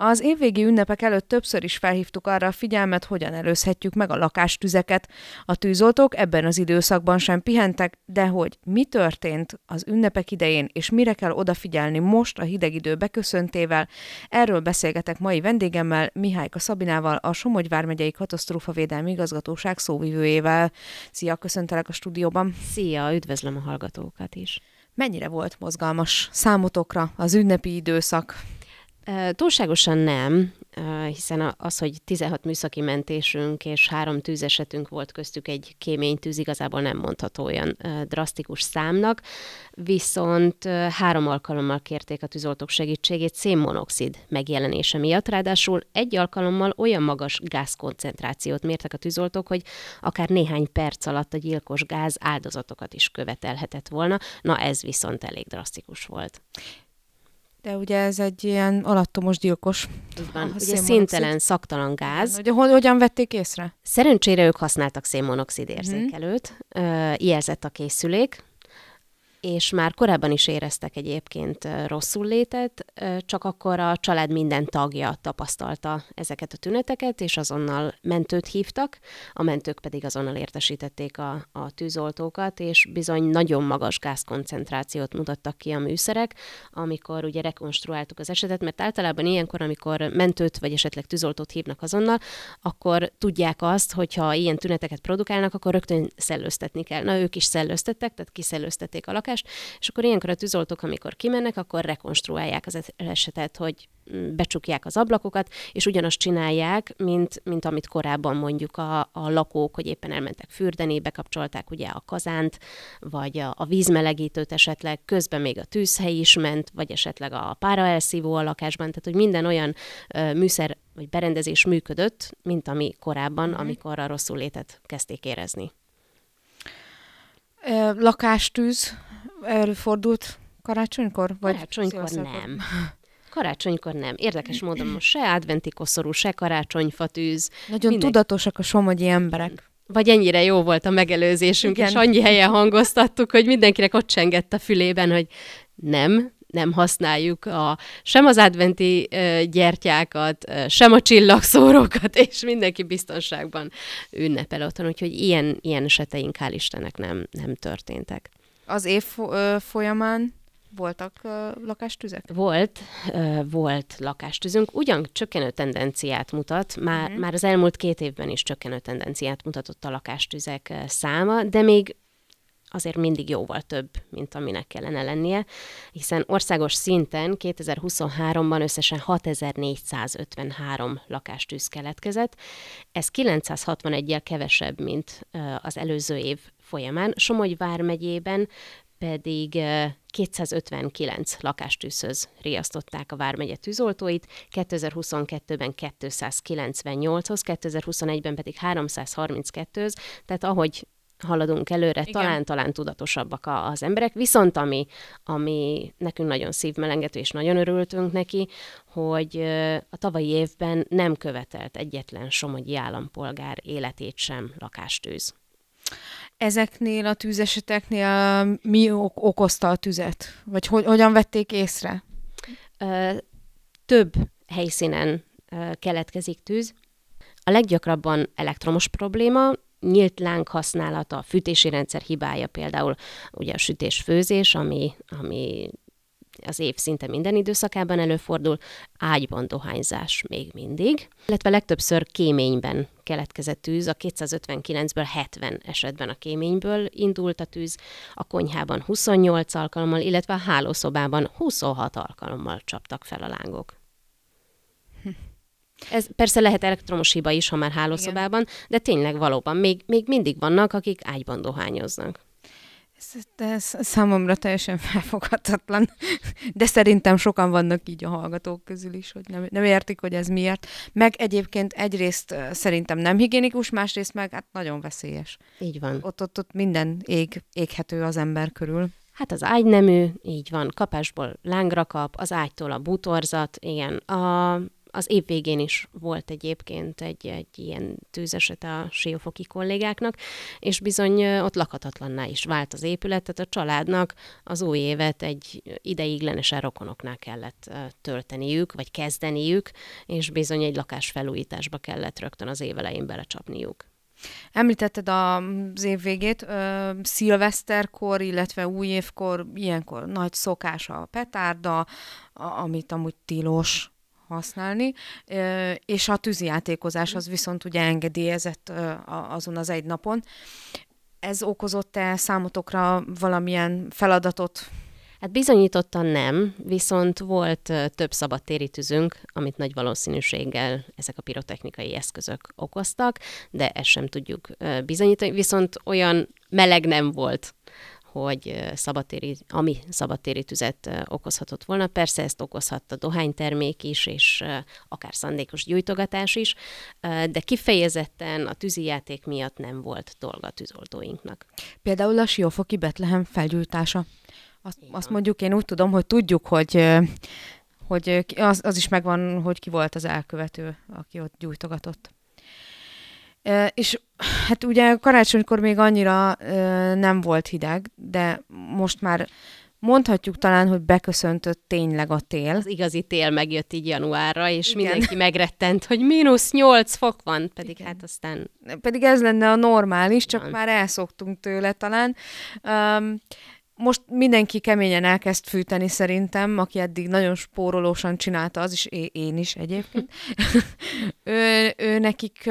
Az évvégi ünnepek előtt többször is felhívtuk arra a figyelmet, hogyan előzhetjük meg a lakástüzeket. A tűzoltók ebben az időszakban sem pihentek, de hogy mi történt az ünnepek idején, és mire kell odafigyelni most a hideg idő beköszöntével, erről beszélgetek mai vendégemmel, Mihályka Szabinával, a Somogy vármegyei Katasztrófavédelmi Igazgatóság szóvivőjével. Szia, köszöntelek a stúdióban. Szia, üdvözlöm a hallgatókat is. Mennyire volt mozgalmas számotokra az ünnepi időszak? Túlságosan nem, hiszen az, hogy 16 műszaki mentésünk és három tűzesetünk volt köztük egy kéménytűz, igazából nem mondható olyan drasztikus számnak, viszont három alkalommal kérték a tűzoltók segítségét szénmonoxid megjelenése miatt, ráadásul egy alkalommal olyan magas gázkoncentrációt mértek a tűzoltók, hogy akár néhány perc alatt a gyilkos gáz áldozatokat is követelhetett volna, na ez viszont elég drasztikus volt. De ugye ez egy ilyen alattomos gyilkos. Így van. Ugye szintelen, szaktalan gáz. Ugye hogyan vették észre? Szerencsére ők használtak szénmonoxid érzékelőt, mm. jelzett a készülék, és már korábban is éreztek egyébként rosszul létet, csak akkor a család minden tagja tapasztalta ezeket a tüneteket, és azonnal mentőt hívtak, a mentők pedig azonnal értesítették a, a tűzoltókat, és bizony nagyon magas gázkoncentrációt mutattak ki a műszerek, amikor ugye rekonstruáltuk az esetet, mert általában ilyenkor, amikor mentőt vagy esetleg tűzoltót hívnak azonnal, akkor tudják azt, hogyha ilyen tüneteket produkálnak, akkor rögtön szellőztetni kell. Na, ők is szellőztettek, tehát kiszellőztették a lakást, és akkor ilyenkor a tűzoltók, amikor kimennek, akkor rekonstruálják az esetet, hogy mm, becsukják az ablakokat, és ugyanazt csinálják, mint, mint amit korábban mondjuk a, a lakók, hogy éppen elmentek fürdeni, bekapcsolták ugye a kazánt, vagy a, a vízmelegítőt esetleg, közben még a tűzhely is ment, vagy esetleg a pára elszívó a lakásban, tehát hogy minden olyan ö, műszer vagy berendezés működött, mint ami korábban, mm. amikor a rosszul létet kezdték érezni. Lakástűz, előfordult karácsonykor? Vagy karácsonykor nem. Karácsonykor nem. Érdekes módon most se adventi koszorú, se karácsonyfatűz. Nagyon Mindenki... tudatosak a somogyi emberek. Vagy ennyire jó volt a megelőzésünk, Igen. és annyi helyen hangoztattuk, hogy mindenkinek ott csengett a fülében, hogy nem, nem használjuk a, sem az adventi uh, gyertyákat, uh, sem a csillagszórókat, és mindenki biztonságban ünnepel otthon, úgyhogy ilyen, ilyen eseteink hál' Istennek nem, nem történtek. Az év folyamán voltak lakástüzek? Volt, volt lakástüzünk. Ugyan csökkenő tendenciát mutat, már, uh-huh. már az elmúlt két évben is csökkenő tendenciát mutatott a lakástüzek száma, de még azért mindig jóval több, mint aminek kellene lennie, hiszen országos szinten 2023-ban összesen 6453 lakástűz keletkezett. Ez 961-jel kevesebb, mint az előző év folyamán. Somogy vármegyében pedig 259 lakástűzhöz riasztották a Vármegye tűzoltóit, 2022-ben 298-hoz, 2021-ben pedig 332-hoz, tehát ahogy haladunk előre, Igen. talán-talán tudatosabbak az emberek, viszont ami, ami nekünk nagyon szívmelengető, és nagyon örültünk neki, hogy a tavalyi évben nem követelt egyetlen somogyi állampolgár életét sem lakástűz. Ezeknél a tűzeseteknél mi ok- okozta a tüzet? Vagy hogy, hogyan vették észre? Több helyszínen keletkezik tűz. A leggyakrabban elektromos probléma, nyílt láng használata, a fűtési rendszer hibája például ugye a sütés-főzés, ami, ami az év szinte minden időszakában előfordul, ágyban dohányzás még mindig, illetve legtöbbször kéményben keletkezett tűz, a 259-ből 70 esetben a kéményből indult a tűz, a konyhában 28 alkalommal, illetve a hálószobában 26 alkalommal csaptak fel a lángok. Ez persze lehet elektromos hiba is, ha már hálószobában, Igen. de tényleg valóban még, még mindig vannak, akik ágyban dohányoznak. Ez, ez számomra teljesen felfoghatatlan, de szerintem sokan vannak így a hallgatók közül is, hogy nem, nem értik, hogy ez miért. Meg egyébként egyrészt szerintem nem higiénikus, másrészt meg hát nagyon veszélyes. Így van. Ott, ott, ott minden ég, éghető az ember körül. Hát az ágynemű, így van, kapásból lángra kap, az ágytól a bútorzat, igen. A, az év végén is volt egyébként egy, egy ilyen tűzeset a siófoki kollégáknak, és bizony ott lakhatatlanná is vált az épület, tehát a családnak az új évet egy ideiglenesen rokonoknál kellett tölteniük, vagy kezdeniük, és bizony egy lakás felújításba kellett rögtön az évelején belecsapniuk. Említetted az év végét, ö, szilveszterkor, illetve újévkor, ilyenkor nagy szokás a petárda, amit amúgy tilos használni, és a tűzijátékozás az viszont ugye engedélyezett azon az egy napon. Ez okozott-e számotokra valamilyen feladatot? Hát bizonyítottan nem, viszont volt több szabadtéri tűzünk, amit nagy valószínűséggel ezek a pirotechnikai eszközök okoztak, de ezt sem tudjuk bizonyítani, viszont olyan meleg nem volt, hogy szabadtéri, ami szabadtéri tüzet okozhatott volna. Persze ezt okozhatta dohánytermék is, és akár szándékos gyújtogatás is, de kifejezetten a tűzijáték miatt nem volt dolga tűzoltóinknak. Például a Siófoki Betlehem felgyújtása. Azt, azt mondjuk, én úgy tudom, hogy tudjuk, hogy hogy az, az is megvan, hogy ki volt az elkövető, aki ott gyújtogatott. És hát ugye karácsonykor még annyira nem volt hideg, de most már mondhatjuk talán, hogy beköszöntött tényleg a tél. Az igazi tél megjött így januárra, és Igen. mindenki megrettent, hogy mínusz 8 fok van, pedig Igen. hát aztán... Pedig ez lenne a normális, csak van. már elszoktunk tőle talán. Um, most mindenki keményen elkezd fűteni szerintem, aki eddig nagyon spórolósan csinálta, az is én is egyébként. ő, ő nekik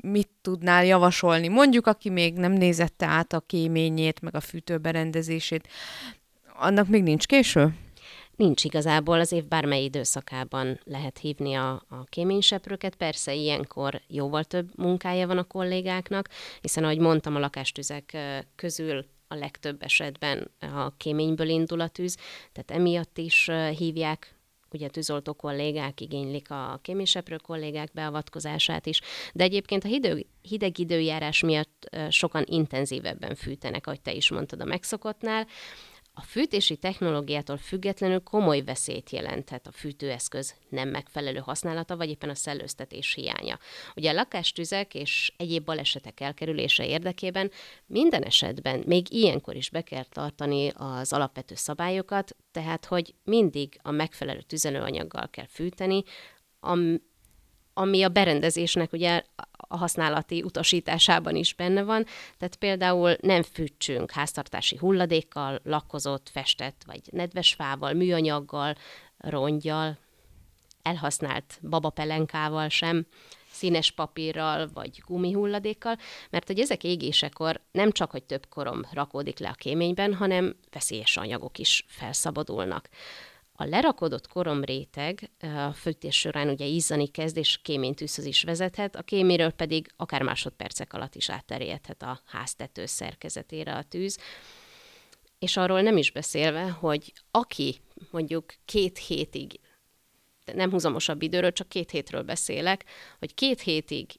mit tudnál javasolni? Mondjuk, aki még nem nézette át a kéményét, meg a fűtőberendezését, annak még nincs késő? Nincs igazából, az év bármely időszakában lehet hívni a, a kéményseprőket. Persze ilyenkor jóval több munkája van a kollégáknak, hiszen ahogy mondtam, a lakástüzek közül a legtöbb esetben a kéményből indul a tűz, tehát emiatt is hívják ugye tűzoltó kollégák igénylik a kéményseprő kollégák beavatkozását is, de egyébként a hideg, hideg időjárás miatt sokan intenzívebben fűtenek, ahogy te is mondtad a megszokottnál, a fűtési technológiától függetlenül komoly veszélyt jelenthet a fűtőeszköz nem megfelelő használata, vagy éppen a szellőztetés hiánya. Ugye a lakástüzek és egyéb balesetek elkerülése érdekében minden esetben még ilyenkor is be kell tartani az alapvető szabályokat, tehát hogy mindig a megfelelő tüzelőanyaggal kell fűteni, ami a berendezésnek ugye a használati utasításában is benne van, tehát például nem fűtsünk háztartási hulladékkal, lakkozott, festett vagy nedves fával, műanyaggal, rongyal, elhasznált babapelenkával sem, színes papírral vagy gumihulladékkal, mert hogy ezek égésekor nem csak, hogy több korom rakódik le a kéményben, hanem veszélyes anyagok is felszabadulnak. A lerakodott koromréteg a fűtés során ugye izzani kezd, és kéménytűzhöz is vezethet, a kéméről pedig akár másodpercek alatt is átterjedhet a háztető szerkezetére a tűz. És arról nem is beszélve, hogy aki mondjuk két hétig, nem húzamosabb időről, csak két hétről beszélek, hogy két hétig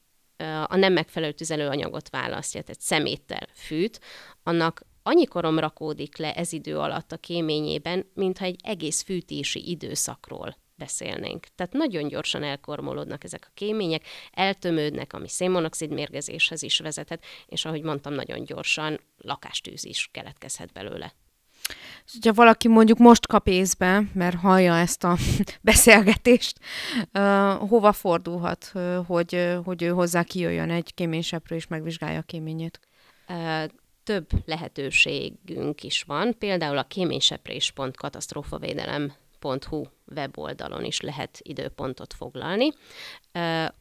a nem megfelelő tüzelőanyagot választja, tehát szeméttel fűt, annak annyi korom rakódik le ez idő alatt a kéményében, mintha egy egész fűtési időszakról beszélnénk. Tehát nagyon gyorsan elkormolódnak ezek a kémények, eltömődnek, ami szénmonoxid mérgezéshez is vezethet, és ahogy mondtam, nagyon gyorsan lakástűz is keletkezhet belőle. Ha valaki mondjuk most kap észbe, mert hallja ezt a beszélgetést, uh, hova fordulhat, hogy, hogy ő hozzá kijöjjön egy kéményseprő és megvizsgálja a kéményét? Uh, több lehetőségünk is van, például a kéményseprés.katasztrófavédelem.hu weboldalon is lehet időpontot foglalni.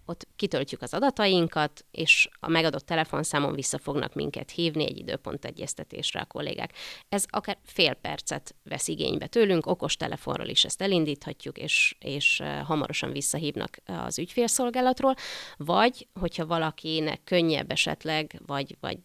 Ott kitöltjük az adatainkat, és a megadott telefonszámon vissza fognak minket hívni egy időpont egyeztetésre a kollégák. Ez akár fél percet vesz igénybe tőlünk, okos telefonról is ezt elindíthatjuk, és, és hamarosan visszahívnak az ügyfélszolgálatról, vagy hogyha valakinek könnyebb esetleg, vagy, vagy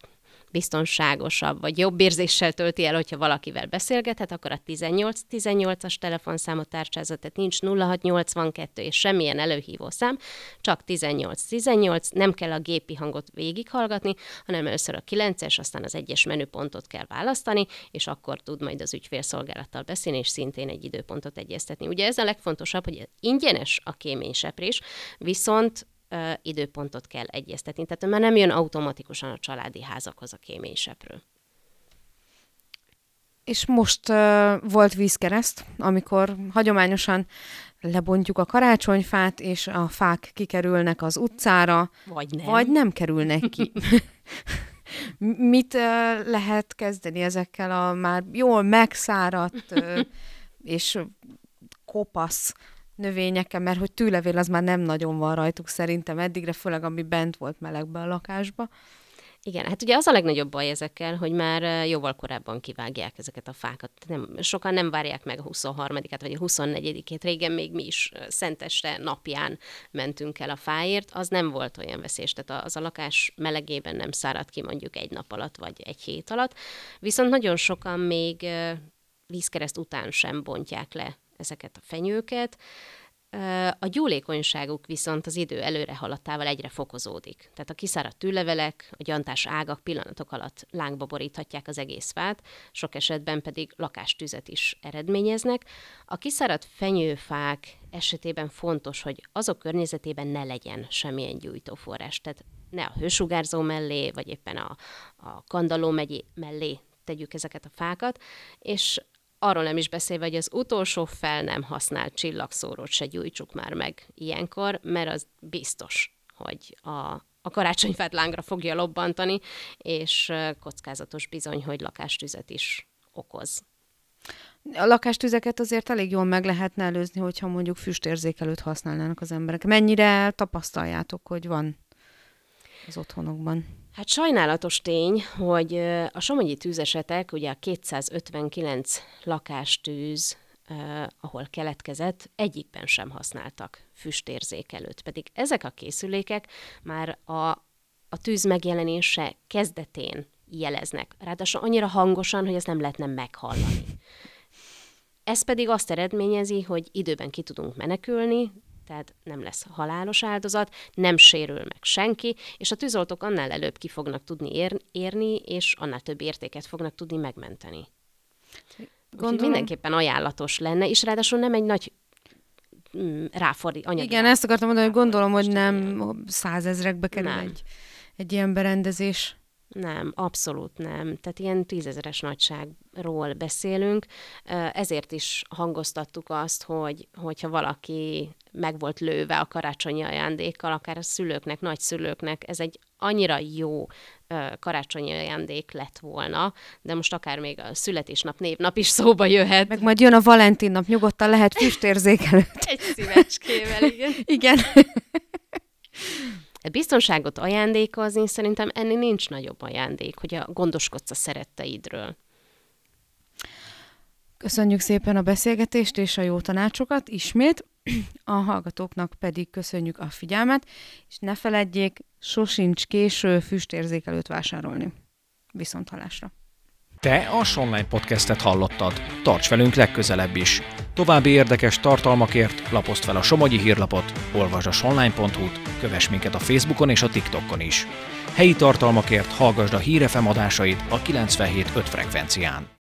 biztonságosabb, vagy jobb érzéssel tölti el, hogyha valakivel beszélgethet, akkor a 18-18-as telefonszámot tárcsázat, tehát nincs 0682 és semmilyen előhívó szám, csak 18-18, nem kell a gépi hangot végighallgatni, hanem először a 9-es, aztán az egyes menüpontot kell választani, és akkor tud majd az ügyfélszolgálattal beszélni, és szintén egy időpontot egyeztetni. Ugye ez a legfontosabb, hogy ingyenes a kéményseprés, viszont ö, időpontot kell egyeztetni. Tehát már nem jön automatikusan a családi házakhoz a kéményseprő. És most uh, volt vízkereszt, amikor hagyományosan lebontjuk a karácsonyfát, és a fák kikerülnek az utcára, Vagy nem. vagy nem kerülnek ki. Mit uh, lehet kezdeni ezekkel a már jól megszáradt uh, és kopasz növényekkel, mert hogy tűlevél az már nem nagyon van rajtuk szerintem eddigre, főleg ami bent volt melegbe a lakásba. Igen, hát ugye az a legnagyobb baj ezekkel, hogy már ö, jóval korábban kivágják ezeket a fákat. Nem, sokan nem várják meg a 23-át vagy a 24-ét. Régen még mi is ö, szenteste napján mentünk el a fáért. Az nem volt olyan veszélyes, tehát az a lakás melegében nem száradt ki mondjuk egy nap alatt vagy egy hét alatt. Viszont nagyon sokan még ö, vízkereszt után sem bontják le ezeket a fenyőket. A gyúlékonyságuk viszont az idő előre haladtával egyre fokozódik. Tehát a kiszáradt tűlevelek, a gyantás ágak pillanatok alatt lángba boríthatják az egész fát, sok esetben pedig lakástüzet is eredményeznek. A kiszáradt fenyőfák esetében fontos, hogy azok környezetében ne legyen semmilyen gyújtóforrás. Tehát ne a hősugárzó mellé, vagy éppen a, a kandaló megyé mellé tegyük ezeket a fákat, és arról nem is beszélve, hogy az utolsó fel nem használt csillagszórót se gyújtsuk már meg ilyenkor, mert az biztos, hogy a, a karácsonyfát lángra fogja lobbantani, és kockázatos bizony, hogy lakástüzet is okoz. A lakástüzeket azért elég jól meg lehetne előzni, hogyha mondjuk füstérzékelőt használnának az emberek. Mennyire tapasztaljátok, hogy van az otthonokban? Hát sajnálatos tény, hogy a somogyi tűzesetek, ugye a 259 lakástűz, uh, ahol keletkezett, egyikben sem használtak füstérzékelőt. Pedig ezek a készülékek már a, a tűz megjelenése kezdetén jeleznek. Ráadásul annyira hangosan, hogy ezt nem lehetne meghallani. Ez pedig azt eredményezi, hogy időben ki tudunk menekülni, tehát nem lesz halálos áldozat, nem sérül meg senki, és a tűzoltók annál előbb ki fognak tudni ér- érni, és annál több értéket fognak tudni megmenteni. Úgyhogy Gondolom- mindenképpen ajánlatos lenne, és ráadásul nem egy nagy mm, ráfordít, anyagi Igen, ezt akartam mondani, hogy gondolom, hogy nem százezrekbe kerül Nem. egy, egy ilyen berendezés. Nem, abszolút nem. Tehát ilyen tízezeres nagyságról beszélünk. Ezért is hangoztattuk azt, hogy hogyha valaki meg volt lőve a karácsonyi ajándékkal, akár a szülőknek, nagyszülőknek, ez egy annyira jó karácsonyi ajándék lett volna, de most akár még a születésnap, névnap is szóba jöhet. Meg majd jön a Valentin nap, nyugodtan lehet füstérzékelőt. Egy szívecskével, igen. Igen. Biztonságot ajándékozni szerintem ennél nincs nagyobb ajándék, hogy a gondoskodsz a szeretteidről. Köszönjük szépen a beszélgetést és a jó tanácsokat ismét. A hallgatóknak pedig köszönjük a figyelmet, és ne feledjék, sosincs késő füstérzékelőt vásárolni. Viszont halásra. Te a Sonline Podcastet hallottad. Tarts velünk legközelebb is. További érdekes tartalmakért lapozd fel a Somogyi hírlapot, olvasd a sonline.hu-t, kövess minket a Facebookon és a TikTokon is. Helyi tartalmakért hallgasd a Hírefem adásait a 97.5 frekvencián.